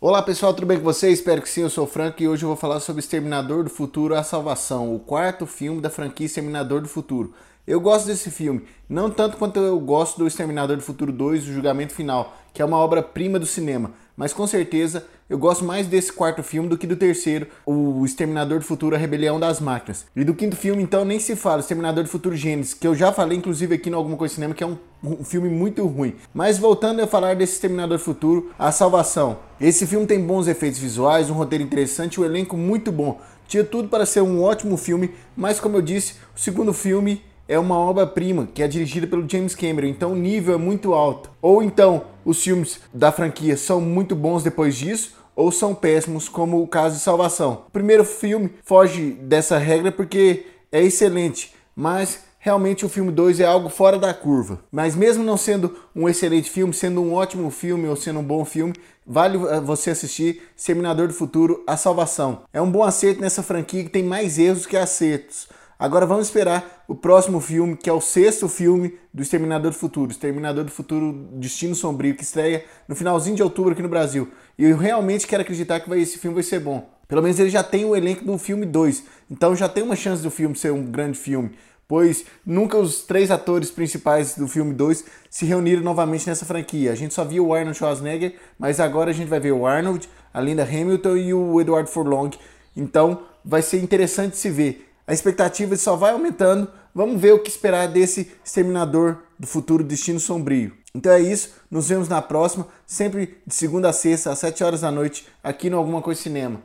Olá pessoal, tudo bem com vocês? Espero que sim, eu sou o Frank e hoje eu vou falar sobre Exterminador do Futuro A Salvação, o quarto filme da franquia Exterminador do Futuro. Eu gosto desse filme, não tanto quanto eu gosto do Exterminador do Futuro 2, O Julgamento Final, que é uma obra-prima do cinema, mas com certeza eu gosto mais desse quarto filme do que do terceiro, O Exterminador do Futuro A Rebelião das Máquinas. E do quinto filme, então, nem se fala, Exterminador do Futuro Gênesis, que eu já falei inclusive aqui no Alguma Coisa Cinema, que é um, um filme muito ruim. Mas voltando a falar desse Exterminador do Futuro, A Salvação. Esse filme tem bons efeitos visuais, um roteiro interessante um elenco muito bom. Tinha tudo para ser um ótimo filme, mas como eu disse, o segundo filme é uma obra-prima que é dirigida pelo James Cameron, então o nível é muito alto. Ou então os filmes da franquia são muito bons depois disso, ou são péssimos, como o caso de Salvação. O primeiro filme foge dessa regra porque é excelente, mas realmente o filme 2 é algo fora da curva. Mas mesmo não sendo um excelente filme, sendo um ótimo filme ou sendo um bom filme, vale eh, você assistir Seminador do Futuro, A Salvação. É um bom acerto nessa franquia que tem mais erros que acertos. Agora vamos esperar o próximo filme, que é o sexto filme do Exterminador do Futuro, Exterminador do Futuro Destino Sombrio, que estreia no finalzinho de outubro aqui no Brasil. E eu realmente quero acreditar que vai, esse filme vai ser bom. Pelo menos ele já tem o elenco do filme 2, então já tem uma chance do filme ser um grande filme, pois nunca os três atores principais do filme 2 se reuniram novamente nessa franquia. A gente só viu o Arnold Schwarzenegger, mas agora a gente vai ver o Arnold, a Linda Hamilton e o Edward Furlong. Então vai ser interessante se ver a expectativa só vai aumentando. Vamos ver o que esperar desse Exterminador do Futuro Destino Sombrio. Então é isso, nos vemos na próxima, sempre de segunda a sexta, às 7 horas da noite, aqui no Alguma Coisa Cinema.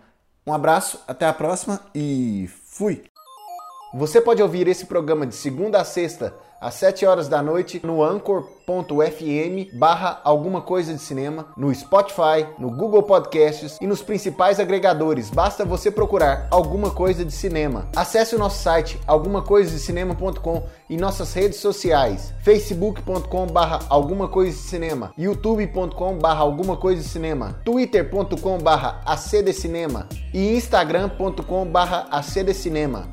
Um abraço, até a próxima e fui! Você pode ouvir esse programa de segunda a sexta, às 7 horas da noite, no anchor.fm barra alguma coisa de cinema, no Spotify, no Google Podcasts e nos principais agregadores. Basta você procurar alguma coisa de cinema. Acesse o nosso site algumacoisadecinema.com e nossas redes sociais facebook.com barra alguma coisa de cinema, youtube.com barra alguma coisa de cinema, twitter.com barra acdcinema e instagram.com barra acdcinema.